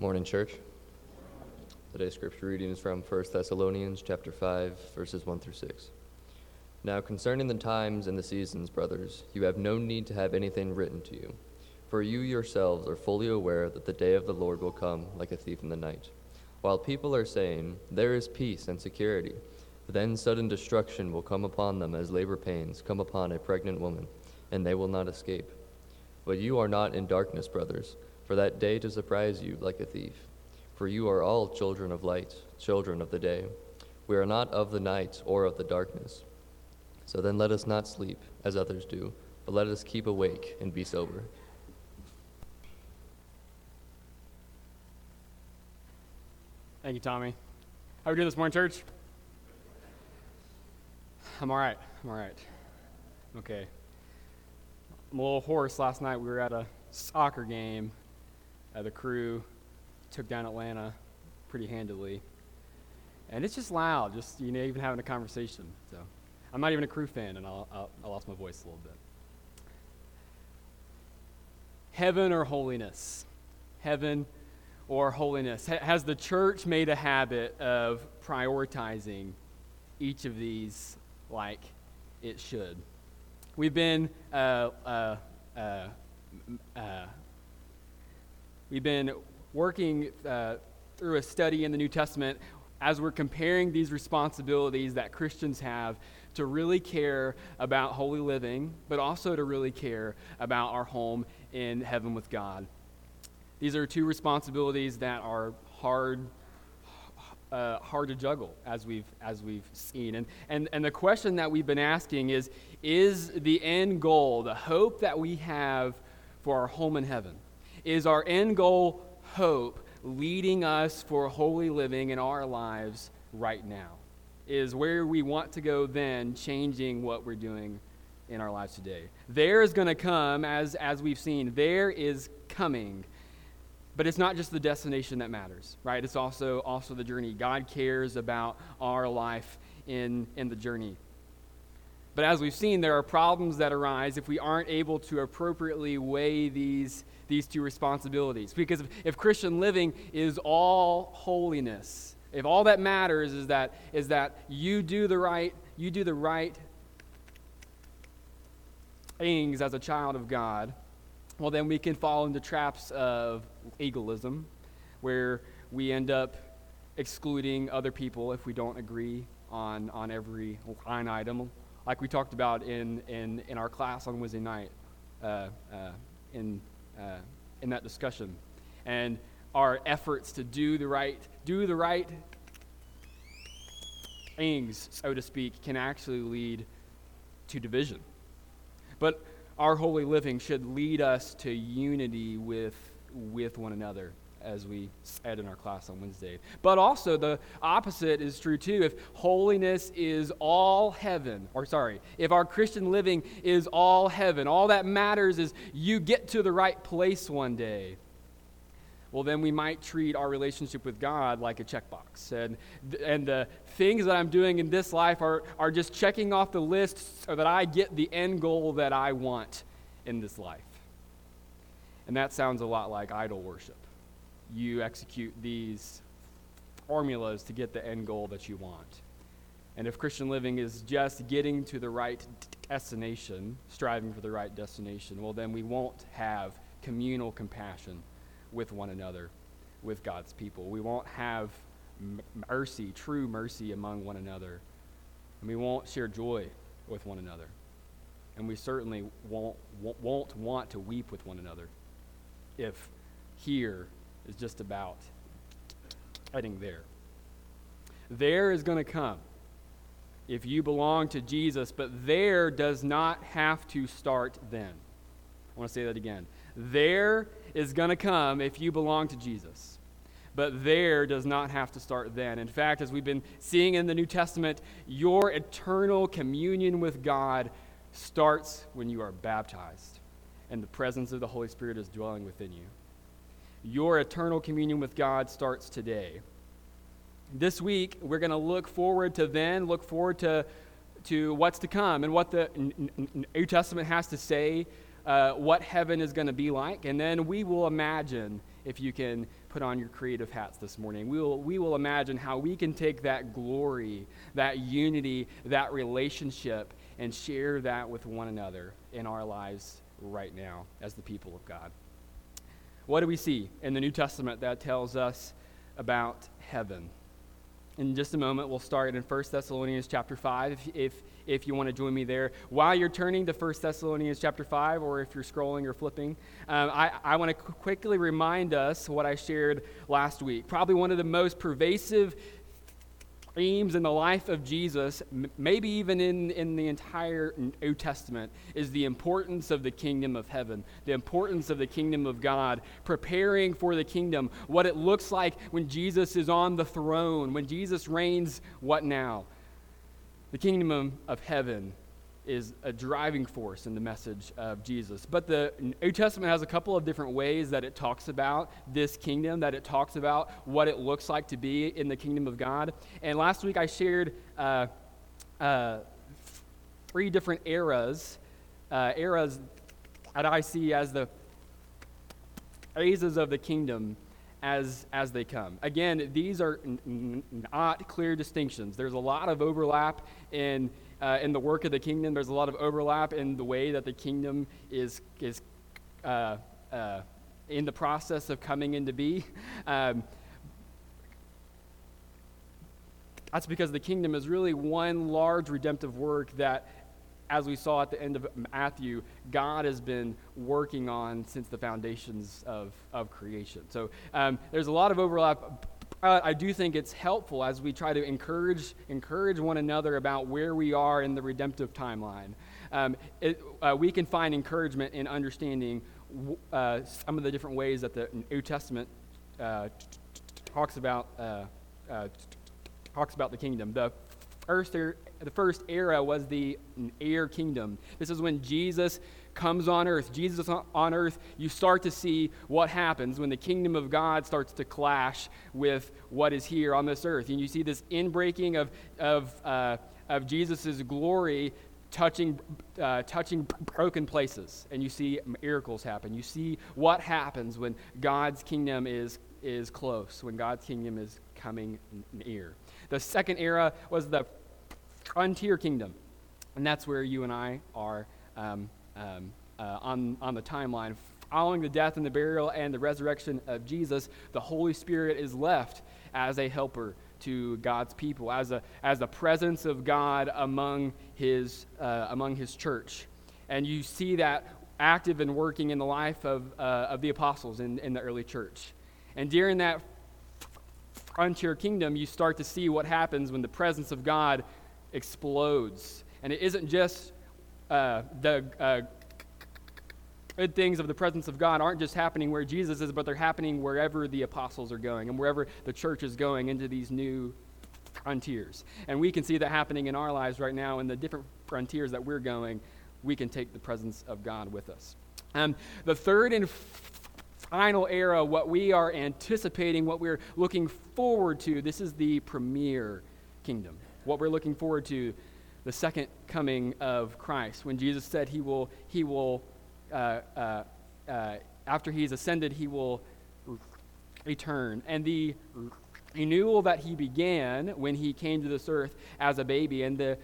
Morning, church. Today's scripture reading is from 1 Thessalonians chapter 5, verses 1 through 6. Now, concerning the times and the seasons, brothers, you have no need to have anything written to you, for you yourselves are fully aware that the day of the Lord will come like a thief in the night. While people are saying, There is peace and security, then sudden destruction will come upon them as labor pains come upon a pregnant woman, and they will not escape. But you are not in darkness, brothers for that day to surprise you like a thief. For you are all children of light, children of the day. We are not of the night or of the darkness. So then let us not sleep, as others do, but let us keep awake and be sober. Thank you, Tommy. How are we doing this morning, church? I'm all right. I'm all right. Okay. I'm a little hoarse. Last night we were at a soccer game uh, the crew took down Atlanta pretty handily. And it's just loud, just, you know, even having a conversation. So I'm not even a crew fan, and I'll, I'll, I lost my voice a little bit. Heaven or holiness? Heaven or holiness? has the church made a habit of prioritizing each of these like it should? We've been uh, uh, uh, uh We've been working uh, through a study in the New Testament as we're comparing these responsibilities that Christians have to really care about holy living, but also to really care about our home in heaven with God. These are two responsibilities that are hard. Uh, hard to juggle as we've as we've seen and, and and the question that we've been asking is is the end goal the hope that we have for our home in heaven is our end goal hope leading us for holy living in our lives right now? Is where we want to go then changing what we're doing in our lives today? There is going to come, as, as we've seen, there is coming. But it's not just the destination that matters, right? It's also, also the journey. God cares about our life in, in the journey. But as we've seen, there are problems that arise if we aren't able to appropriately weigh these these two responsibilities. Because if, if Christian living is all holiness, if all that matters is that, is that you do the right, you do the right things as a child of God, well, then we can fall into traps of legalism, where we end up excluding other people if we don't agree on, on every line item, like we talked about in, in, in our class on Wednesday night uh, uh, in uh, in that discussion. And our efforts to do the right, do the right things, so to speak, can actually lead to division. But our holy living should lead us to unity with, with one another as we said in our class on Wednesday. But also, the opposite is true too. If holiness is all heaven, or sorry, if our Christian living is all heaven, all that matters is you get to the right place one day. Well, then we might treat our relationship with God like a checkbox. And, and the things that I'm doing in this life are, are just checking off the list so that I get the end goal that I want in this life. And that sounds a lot like idol worship you execute these formulas to get the end goal that you want. And if Christian living is just getting to the right destination, striving for the right destination, well, then we won't have communal compassion with one another, with God's people. We won't have mercy, true mercy among one another. And we won't share joy with one another. And we certainly won't, won't want to weep with one another if here is just about getting there. There is going to come if you belong to Jesus, but there does not have to start then. I want to say that again. There is going to come if you belong to Jesus, but there does not have to start then. In fact, as we've been seeing in the New Testament, your eternal communion with God starts when you are baptized and the presence of the Holy Spirit is dwelling within you. Your eternal communion with God starts today. This week, we're going to look forward to then, look forward to, to what's to come and what the New Testament has to say, uh, what heaven is going to be like. And then we will imagine if you can put on your creative hats this morning. We will, we will imagine how we can take that glory, that unity, that relationship, and share that with one another in our lives right now as the people of God. What do we see in the New Testament that tells us about heaven? In just a moment, we'll start in 1 Thessalonians chapter 5, if, if, if you want to join me there. While you're turning to 1 Thessalonians chapter 5, or if you're scrolling or flipping, um, I, I want to qu- quickly remind us what I shared last week. Probably one of the most pervasive themes in the life of Jesus, maybe even in, in the entire New Testament, is the importance of the kingdom of heaven, the importance of the kingdom of God, preparing for the kingdom, what it looks like when Jesus is on the throne, when Jesus reigns, what now? The kingdom of heaven is a driving force in the message of Jesus. But the New Testament has a couple of different ways that it talks about this kingdom, that it talks about what it looks like to be in the kingdom of God. And last week I shared uh, uh, three different eras, uh, eras that I see as the phases of the kingdom as as they come. Again, these are n- not clear distinctions. There's a lot of overlap in uh, in the work of the kingdom. There's a lot of overlap in the way that the kingdom is, is uh, uh, in the process of coming into be. Um, that's because the kingdom is really one large redemptive work that, as we saw at the end of Matthew, God has been working on since the foundations of, of creation. So um, there's a lot of overlap uh, I do think it's helpful as we try to encourage, encourage one another about where we are in the redemptive timeline. Um, it, uh, we can find encouragement in understanding uh, some of the different ways that the New Testament uh, talks about uh, uh, talks about the kingdom. The first, er, the first era was the air kingdom. This is when Jesus comes on earth, Jesus on earth, you start to see what happens when the kingdom of God starts to clash with what is here on this earth. And you see this inbreaking of, of, uh, of Jesus' glory touching, uh, touching broken places. And you see miracles happen. You see what happens when God's kingdom is, is close, when God's kingdom is coming near. The second era was the frontier kingdom. And that's where you and I are um, um, uh, on, on the timeline. Following the death and the burial and the resurrection of Jesus, the Holy Spirit is left as a helper to God's people, as a, as a presence of God among his, uh, among his church. And you see that active and working in the life of, uh, of the apostles in, in the early church. And during that frontier kingdom, you start to see what happens when the presence of God explodes. And it isn't just uh, the uh, good things of the presence of God aren't just happening where Jesus is, but they're happening wherever the apostles are going and wherever the church is going into these new frontiers. And we can see that happening in our lives right now in the different frontiers that we're going. We can take the presence of God with us. Um, the third and final era, what we are anticipating, what we're looking forward to, this is the premier kingdom. What we're looking forward to the second coming of Christ, when Jesus said he will, he will uh, uh, uh, after he's ascended, he will return. And the renewal that he began when he came to this earth as a baby, and the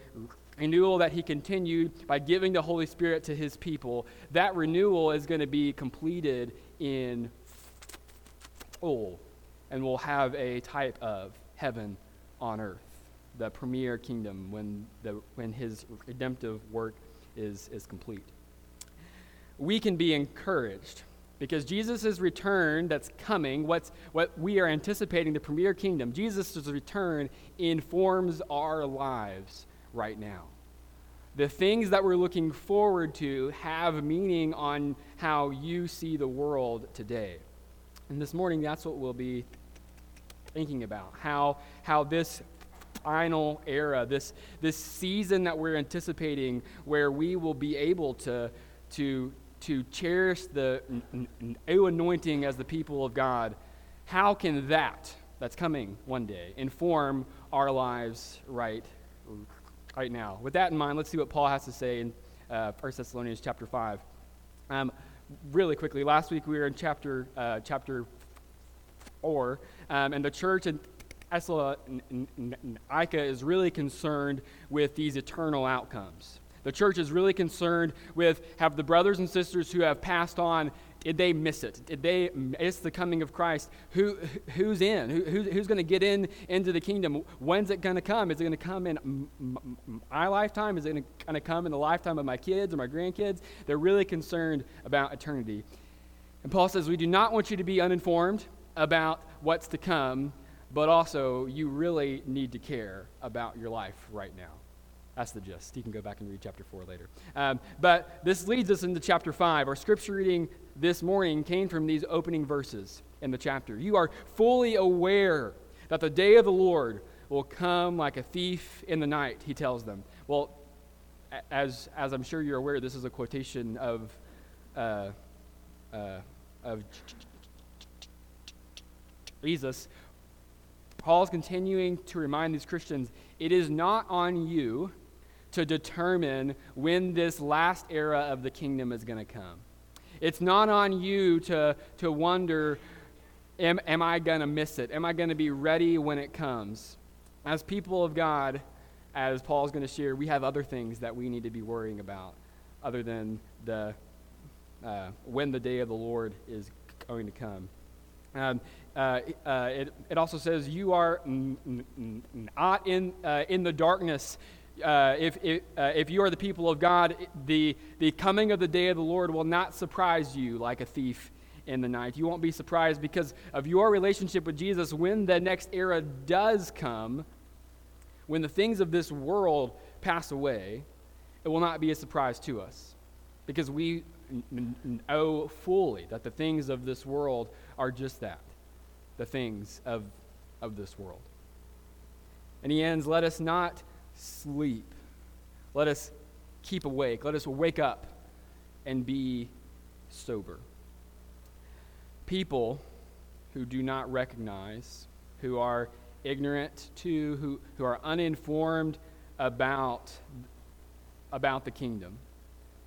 renewal that he continued by giving the Holy Spirit to his people, that renewal is going to be completed in full, and will have a type of heaven on earth the premier kingdom when, the, when his redemptive work is, is complete. We can be encouraged because Jesus' return that's coming, what's, what we are anticipating, the premier kingdom, Jesus' return informs our lives right now. The things that we're looking forward to have meaning on how you see the world today. And this morning, that's what we'll be thinking about how, how this final era, this, this season that we're anticipating where we will be able to, to, to cherish the new anointing as the people of God, how can that, that's coming one day, inform our lives right, right now? With that in mind, let's see what Paul has to say in uh, 1 Thessalonians chapter 5. Um, really quickly, last week we were in chapter, uh, chapter or, um, and the church in Thessalonica is really concerned with these eternal outcomes. The church is really concerned with have the brothers and sisters who have passed on did they miss it? Did they miss the coming of Christ? Who, who's in? Who, who who's going to get in into the kingdom? When's it going to come? Is it going to come in my lifetime? Is it going to come in the lifetime of my kids or my grandkids? They're really concerned about eternity. And Paul says, We do not want you to be uninformed about what's to come, but also you really need to care about your life right now. That's the gist. You can go back and read chapter 4 later. Um, but this leads us into chapter 5. Our scripture reading this morning came from these opening verses in the chapter. You are fully aware that the day of the Lord will come like a thief in the night, he tells them. Well, as, as I'm sure you're aware, this is a quotation of, uh, uh, of Jesus. Paul's continuing to remind these Christians it is not on you to determine when this last era of the kingdom is going to come. It's not on you to, to wonder, am, am I going to miss it? Am I going to be ready when it comes? As people of God, as Paul's going to share, we have other things that we need to be worrying about other than the, uh, when the day of the Lord is going to come. Um, uh, uh, it, it also says, You are not in, uh, in the darkness uh, if, if, if you are the people of God, the, the coming of the day of the Lord will not surprise you like a thief in the night. You won't be surprised because of your relationship with Jesus when the next era does come, when the things of this world pass away, it will not be a surprise to us because we know fully that the things of this world are just that the things of, of this world. And he ends, let us not sleep. Let us keep awake. Let us wake up and be sober. People who do not recognize, who are ignorant to, who, who are uninformed about, about the kingdom,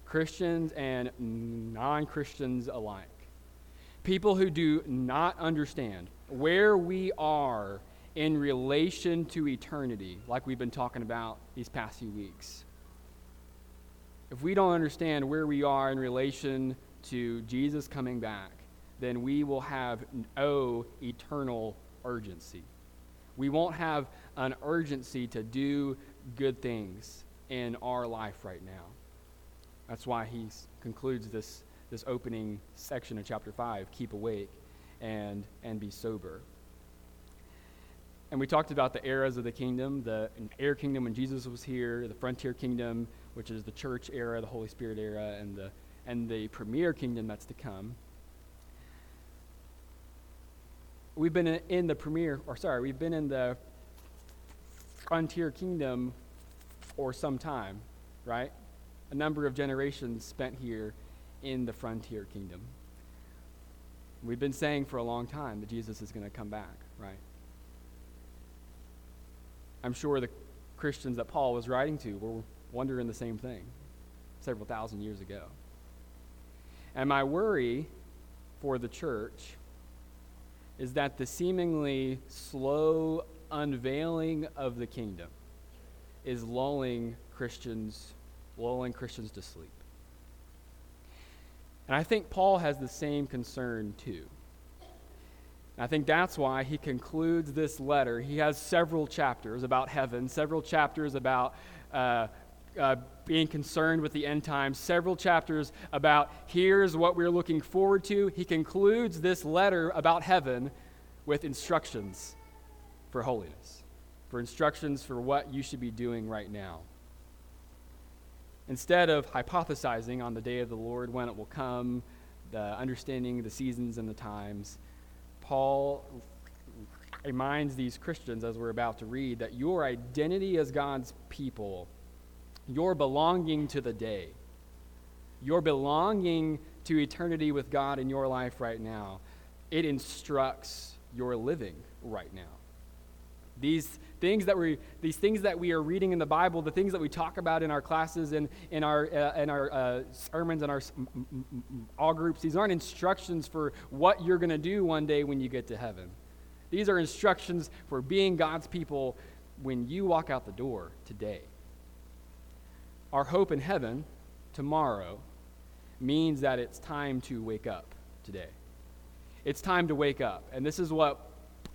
Christians and non Christians alike. People who do not understand where we are in relation to eternity, like we've been talking about these past few weeks. If we don't understand where we are in relation to Jesus coming back, then we will have no eternal urgency. We won't have an urgency to do good things in our life right now. That's why he concludes this, this opening section of chapter 5 keep awake and, and be sober. And we talked about the eras of the kingdom the air kingdom when Jesus was here, the frontier kingdom, which is the church era, the Holy Spirit era, and the, and the premier kingdom that's to come. We've been in the premier, or sorry, we've been in the frontier kingdom for some time, right? A number of generations spent here in the frontier kingdom. We've been saying for a long time that Jesus is going to come back, right? I'm sure the Christians that Paul was writing to were wondering the same thing several thousand years ago. And my worry for the church is that the seemingly slow unveiling of the kingdom is lulling Christians, lulling Christians to sleep. And I think Paul has the same concern too. I think that's why he concludes this letter. He has several chapters about heaven, several chapters about uh, uh, being concerned with the end times, several chapters about here's what we're looking forward to. He concludes this letter about heaven with instructions for holiness, for instructions for what you should be doing right now. Instead of hypothesizing on the day of the Lord when it will come, the understanding the seasons and the times, Paul reminds these Christians, as we're about to read, that your identity as God's people, your belonging to the day, your belonging to eternity with God in your life right now, it instructs your living right now. These things that we these things that we are reading in the Bible, the things that we talk about in our classes and in our uh, in our uh, sermons and our all groups, these aren't instructions for what you're going to do one day when you get to heaven. These are instructions for being God's people when you walk out the door today. Our hope in heaven tomorrow means that it's time to wake up today. It's time to wake up. And this is what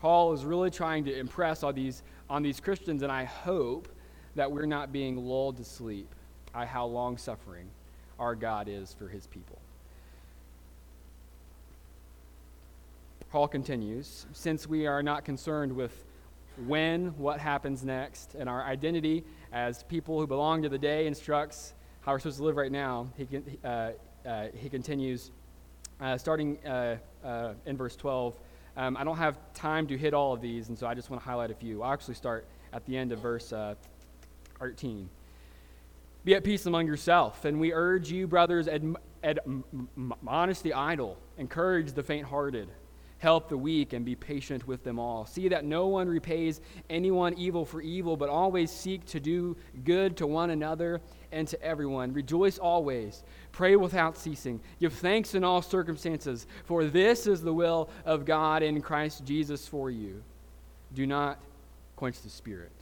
Paul is really trying to impress on these, on these Christians, and I hope that we're not being lulled to sleep by how long suffering our God is for his people. Paul continues Since we are not concerned with when, what happens next, and our identity as people who belong to the day instructs how we're supposed to live right now, he, uh, uh, he continues, uh, starting uh, uh, in verse 12. Um, I don't have time to hit all of these, and so I just want to highlight a few. I'll actually start at the end of verse uh, 13. Be at peace among yourself, and we urge you, brothers, admonish the idle, encourage the faint hearted Help the weak and be patient with them all. See that no one repays anyone evil for evil, but always seek to do good to one another and to everyone. Rejoice always. Pray without ceasing. Give thanks in all circumstances, for this is the will of God in Christ Jesus for you. Do not quench the Spirit.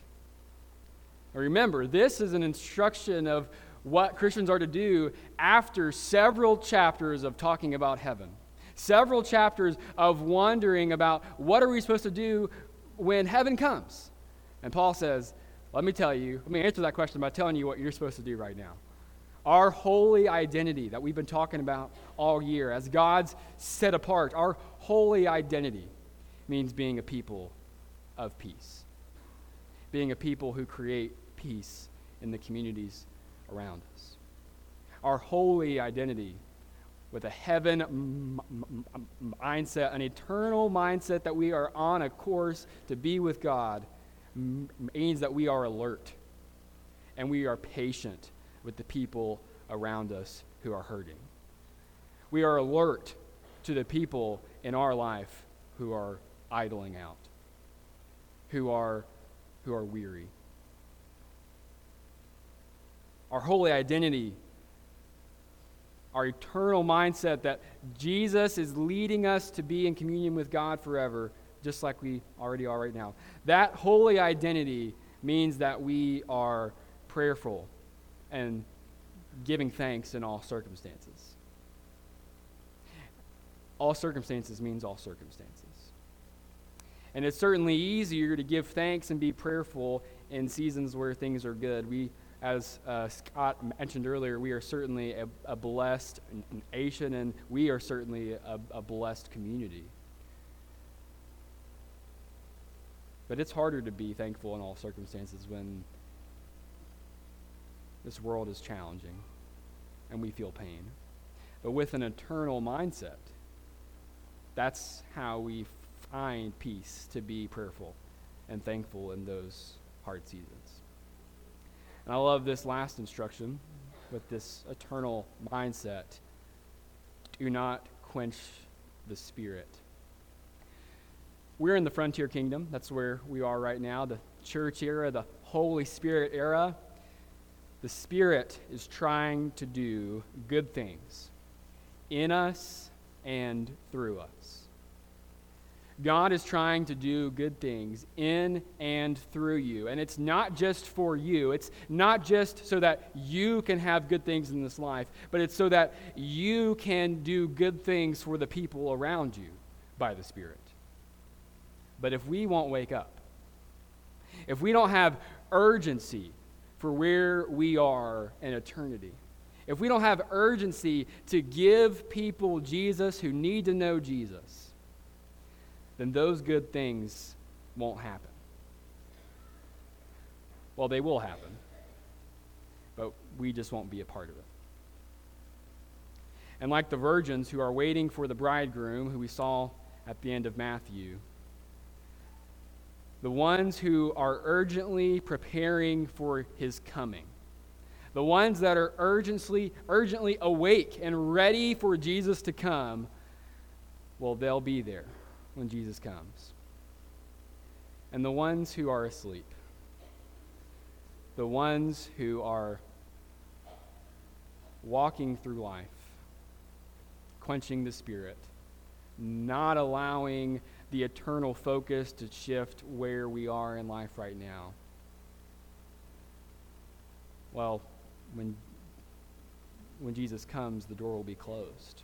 Now remember, this is an instruction of what Christians are to do after several chapters of talking about heaven several chapters of wondering about what are we supposed to do when heaven comes. And Paul says, let me tell you, let me answer that question by telling you what you're supposed to do right now. Our holy identity that we've been talking about all year, as God's set apart, our holy identity means being a people of peace, being a people who create peace in the communities around us. Our holy identity with a heaven m- m- mindset, an eternal mindset that we are on a course to be with God, means that we are alert and we are patient with the people around us who are hurting. We are alert to the people in our life who are idling out, who are, who are weary. Our holy identity our eternal mindset that Jesus is leading us to be in communion with God forever, just like we already are right now. That holy identity means that we are prayerful and giving thanks in all circumstances. All circumstances means all circumstances. And it's certainly easier to give thanks and be prayerful in seasons where things are good. We as uh, Scott mentioned earlier, we are certainly a, a blessed nation and we are certainly a, a blessed community. But it's harder to be thankful in all circumstances when this world is challenging and we feel pain. But with an eternal mindset, that's how we find peace to be prayerful and thankful in those hard seasons. And I love this last instruction with this eternal mindset do not quench the Spirit. We're in the frontier kingdom. That's where we are right now, the church era, the Holy Spirit era. The Spirit is trying to do good things in us and through us. God is trying to do good things in and through you. And it's not just for you, it's not just so that you can have good things in this life, but it's so that you can do good things for the people around you by the Spirit. But if we won't wake up, if we don't have urgency for where we are in eternity, if we don't have urgency to give people Jesus who need to know Jesus, then those good things won't happen. Well, they will happen, but we just won't be a part of it. And like the virgins who are waiting for the bridegroom, who we saw at the end of Matthew, the ones who are urgently preparing for his coming, the ones that are urgently, urgently awake and ready for Jesus to come, well, they'll be there when Jesus comes. and the ones who are asleep, the ones who are walking through life, quenching the spirit, not allowing the eternal focus to shift where we are in life right now. Well, when, when Jesus comes, the door will be closed.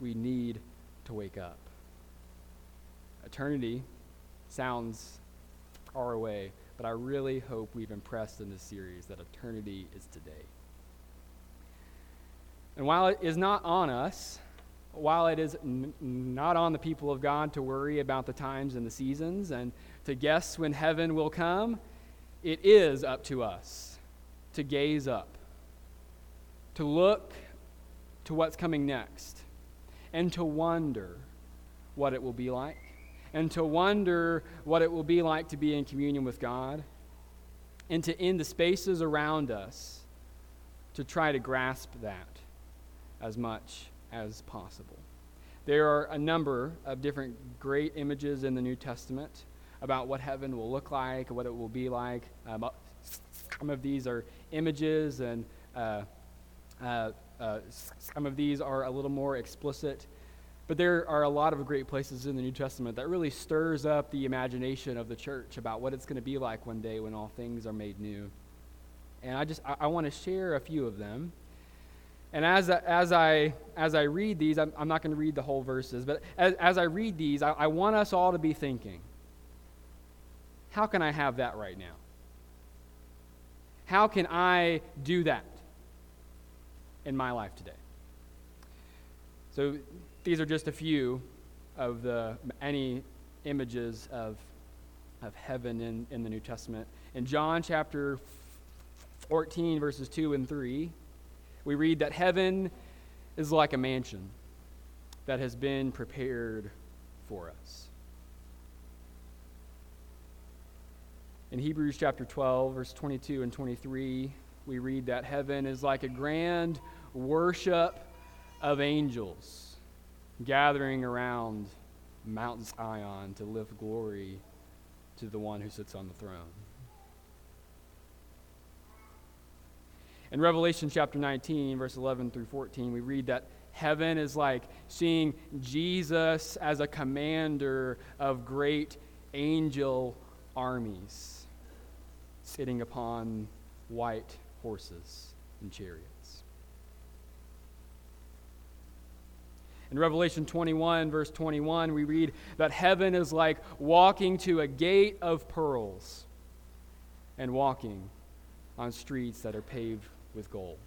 We need to wake up. Eternity sounds far away, but I really hope we've impressed in this series that eternity is today. And while it is not on us, while it is n- not on the people of God to worry about the times and the seasons and to guess when heaven will come, it is up to us to gaze up, to look to what's coming next, and to wonder what it will be like, and to wonder what it will be like to be in communion with God, and to, in the spaces around us, to try to grasp that as much as possible. There are a number of different great images in the New Testament about what heaven will look like, what it will be like. Um, some of these are images, and uh, uh, uh, some of these are a little more explicit. But there are a lot of great places in the New Testament that really stirs up the imagination of the church about what it's going to be like one day when all things are made new. And I just I, I want to share a few of them. And as, as, I, as I read these, I'm, I'm not going to read the whole verses, but as, as I read these, I, I want us all to be thinking how can I have that right now? How can I do that in my life today? So these are just a few of the any images of, of heaven in, in the New Testament. In John chapter 14, verses 2 and 3, we read that heaven is like a mansion that has been prepared for us. In Hebrews chapter 12, verse 22 and 23, we read that heaven is like a grand worship of angels gathering around Mount Zion to lift glory to the one who sits on the throne. In Revelation chapter 19, verse 11 through 14, we read that heaven is like seeing Jesus as a commander of great angel armies sitting upon white horses and chariots. In Revelation 21, verse 21, we read that heaven is like walking to a gate of pearls and walking on streets that are paved with gold.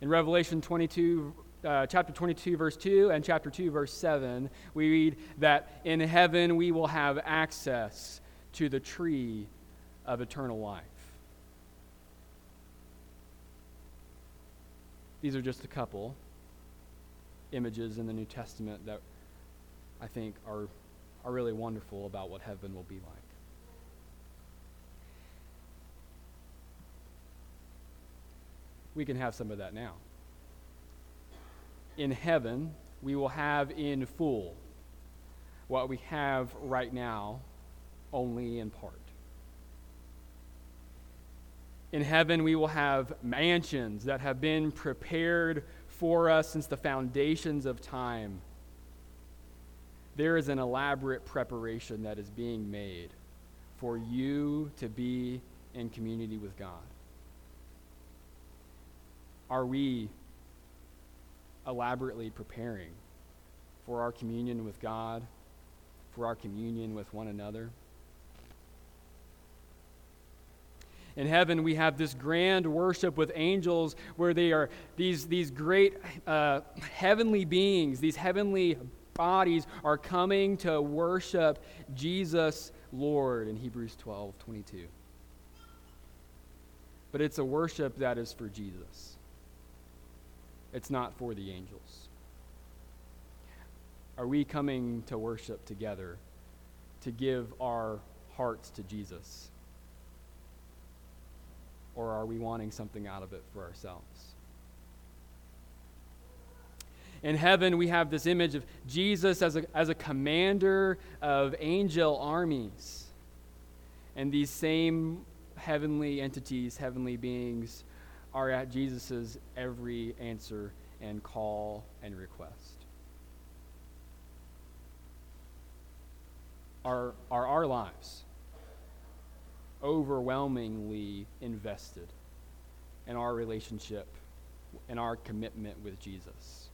In Revelation 22, uh, chapter 22, verse 2, and chapter 2, verse 7, we read that in heaven we will have access to the tree of eternal life. These are just a couple images in the New Testament that I think are, are really wonderful about what heaven will be like. We can have some of that now. In heaven, we will have in full what we have right now, only in part. In heaven, we will have mansions that have been prepared for us since the foundations of time. There is an elaborate preparation that is being made for you to be in community with God are we elaborately preparing for our communion with God, for our communion with one another? In heaven, we have this grand worship with angels where they are these, these great uh, heavenly beings, these heavenly bodies are coming to worship Jesus Lord in Hebrews 12 22. But it's a worship that is for Jesus. It's not for the angels. Are we coming to worship together to give our hearts to Jesus? Or are we wanting something out of it for ourselves? In heaven, we have this image of Jesus as a, as a commander of angel armies. And these same heavenly entities, heavenly beings, are at Jesus' every answer and call and request. Are, are our lives overwhelmingly invested in our relationship and our commitment with Jesus?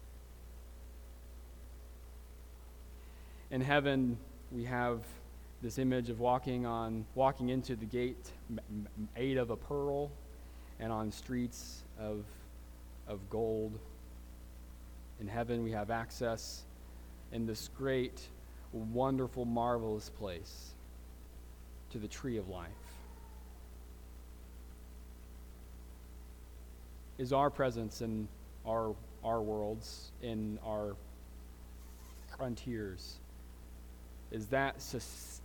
In heaven, we have this image of walking on walking into the gate made of a pearl and on streets of of gold in heaven we have access in this great wonderful marvelous place to the tree of life is our presence in our our worlds in our frontiers is that sustaining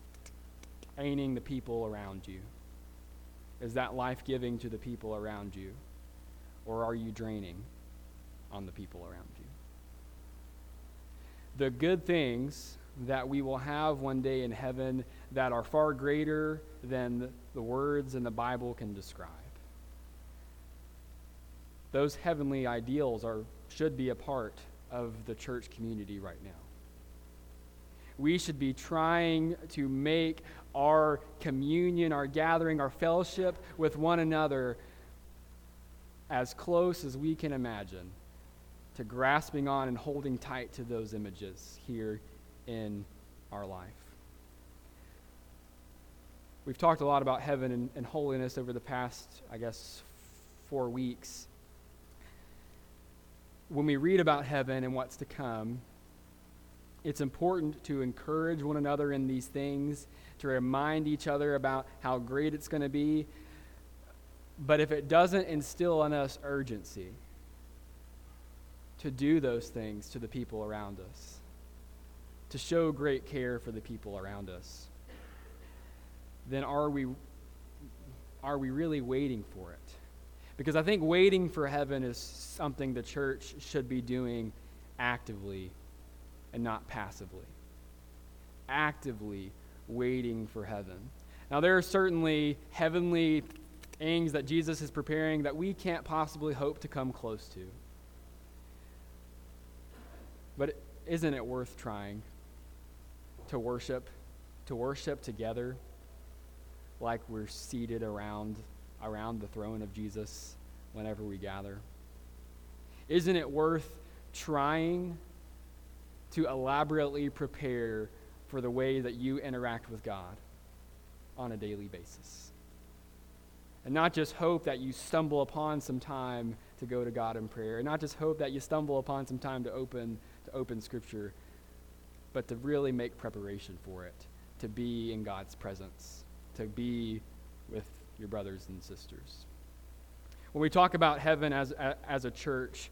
the people around you? Is that life giving to the people around you? Or are you draining on the people around you? The good things that we will have one day in heaven that are far greater than the words in the Bible can describe. Those heavenly ideals are, should be a part of the church community right now we should be trying to make our communion, our gathering, our fellowship with one another as close as we can imagine to grasping on and holding tight to those images here in our life. We've talked a lot about heaven and, and holiness over the past, I guess, four weeks. When we read about heaven and what's to come, it's important to encourage one another in these things, to remind each other about how great it's going to be. But if it doesn't instill in us urgency to do those things to the people around us, to show great care for the people around us, then are we, are we really waiting for it? Because I think waiting for heaven is something the church should be doing actively and not passively. Actively waiting for heaven. Now, there are certainly heavenly things that Jesus is preparing that we can't possibly hope to come close to. But isn't it worth trying to worship, to worship together like we're seated around around the throne of Jesus whenever we gather? Isn't it worth trying to elaborately prepare for the way that you interact with God on a daily basis. And not just hope that you stumble upon some time to go to God in prayer, and not just hope that you stumble upon some time to open to open scripture, but to really make preparation for it, to be in God's presence, to be with your brothers and sisters. When we talk about heaven as, as a church,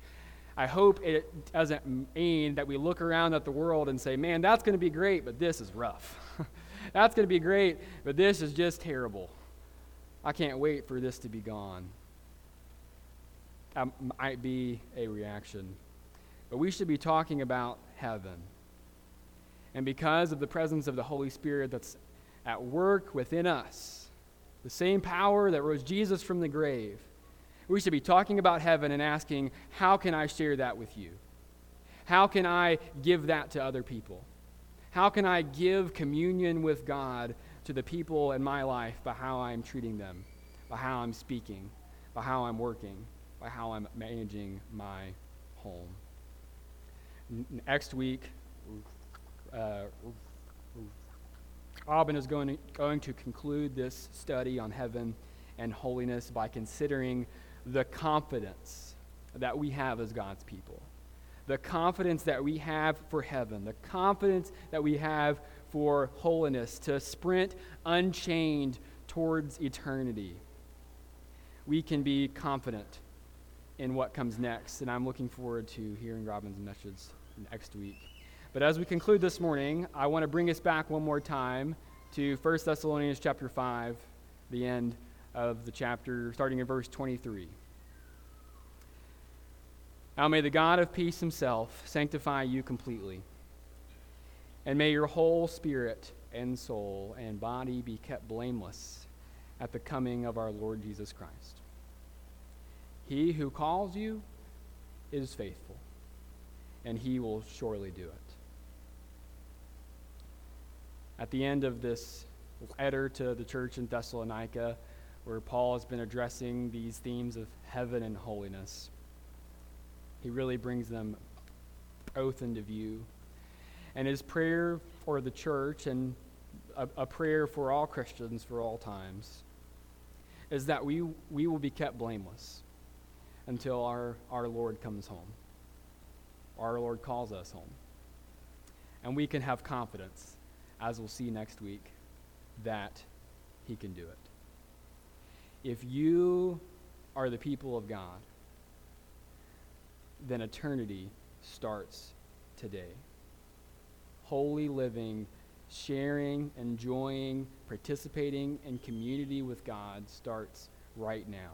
I hope it doesn't mean that we look around at the world and say, man, that's going to be great, but this is rough. that's going to be great, but this is just terrible. I can't wait for this to be gone. That might be a reaction. But we should be talking about heaven. And because of the presence of the Holy Spirit that's at work within us, the same power that rose Jesus from the grave, we should be talking about heaven and asking, How can I share that with you? How can I give that to other people? How can I give communion with God to the people in my life by how I'm treating them, by how I'm speaking, by how I'm working, by how I'm managing my home? Next week, uh, Robin is going to, going to conclude this study on heaven and holiness by considering the confidence that we have as God's people, the confidence that we have for heaven, the confidence that we have for holiness, to sprint unchained towards eternity. We can be confident in what comes next, and I'm looking forward to hearing Robin's message next week. But as we conclude this morning, I want to bring us back one more time to 1 Thessalonians chapter 5, the end of the chapter, starting in verse 23. Now may the God of peace himself sanctify you completely. And may your whole spirit and soul and body be kept blameless at the coming of our Lord Jesus Christ. He who calls you is faithful, and he will surely do it. At the end of this letter to the church in Thessalonica, where Paul has been addressing these themes of heaven and holiness, he really brings them both into view. And his prayer for the church and a, a, prayer for all Christians for all times is that we, we will be kept blameless until our, our Lord comes home. Our Lord calls us home. And we can have confidence, as we'll see next week, that he can do it. If you are the people of God, then eternity starts today. Holy living, sharing, enjoying, participating in community with God starts right now.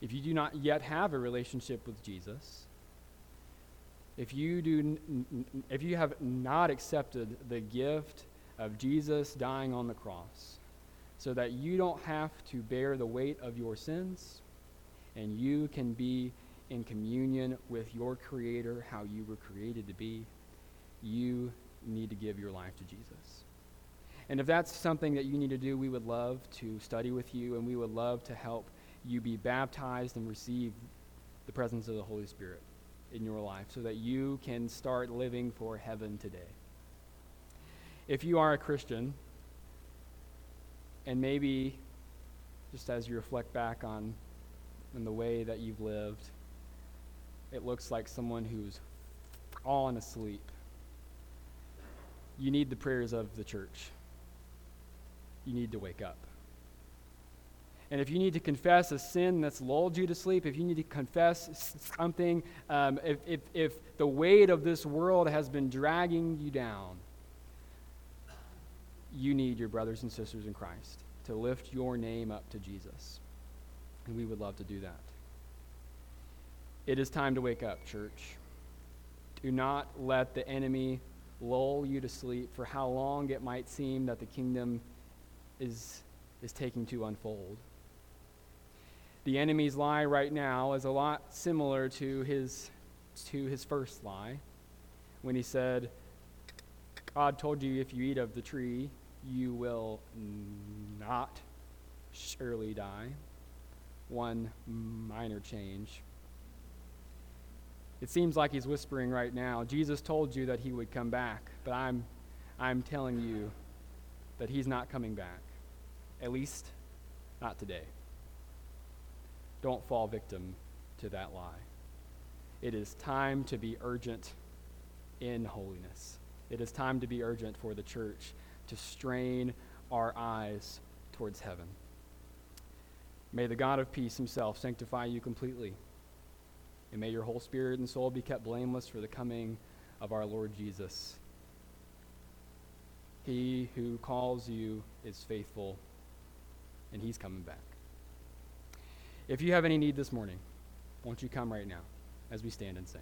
If you do not yet have a relationship with Jesus, if you, do, if you have not accepted the gift of Jesus dying on the cross, so that you don't have to bear the weight of your sins, and you can be in communion with your Creator, how you were created to be, you need to give your life to Jesus. And if that's something that you need to do, we would love to study with you and we would love to help you be baptized and receive the presence of the Holy Spirit in your life so that you can start living for heaven today. If you are a Christian, and maybe just as you reflect back on, the way that you've lived, it looks like someone who's fallen asleep. You need the prayers of the church. You need to wake up. And if you need to confess a sin that's lulled you to sleep, if you need to confess something, um, if, if, if the weight of this world has been dragging you down, you need your brothers and sisters in Christ to lift your name up to Jesus. And we would love to do that. It is time to wake up, church. Do not let the enemy lull you to sleep for how long it might seem that the kingdom is, is taking to unfold. The enemy's lie right now is a lot similar to his, to his first lie when he said, God told you if you eat of the tree, you will not surely die. One minor change. It seems like he's whispering right now. Jesus told you that he would come back, but I'm, I'm telling you that he's not coming back. At least, not today. Don't fall victim to that lie. It is time to be urgent in holiness. It is time to be urgent for the church to strain our eyes towards heaven. May the God of peace himself sanctify you completely and may your whole spirit and soul be kept blameless for the coming of our Lord Jesus. He who calls you is faithful, and he's coming back. If you have any need this morning, won't you come right now as we stand and sing?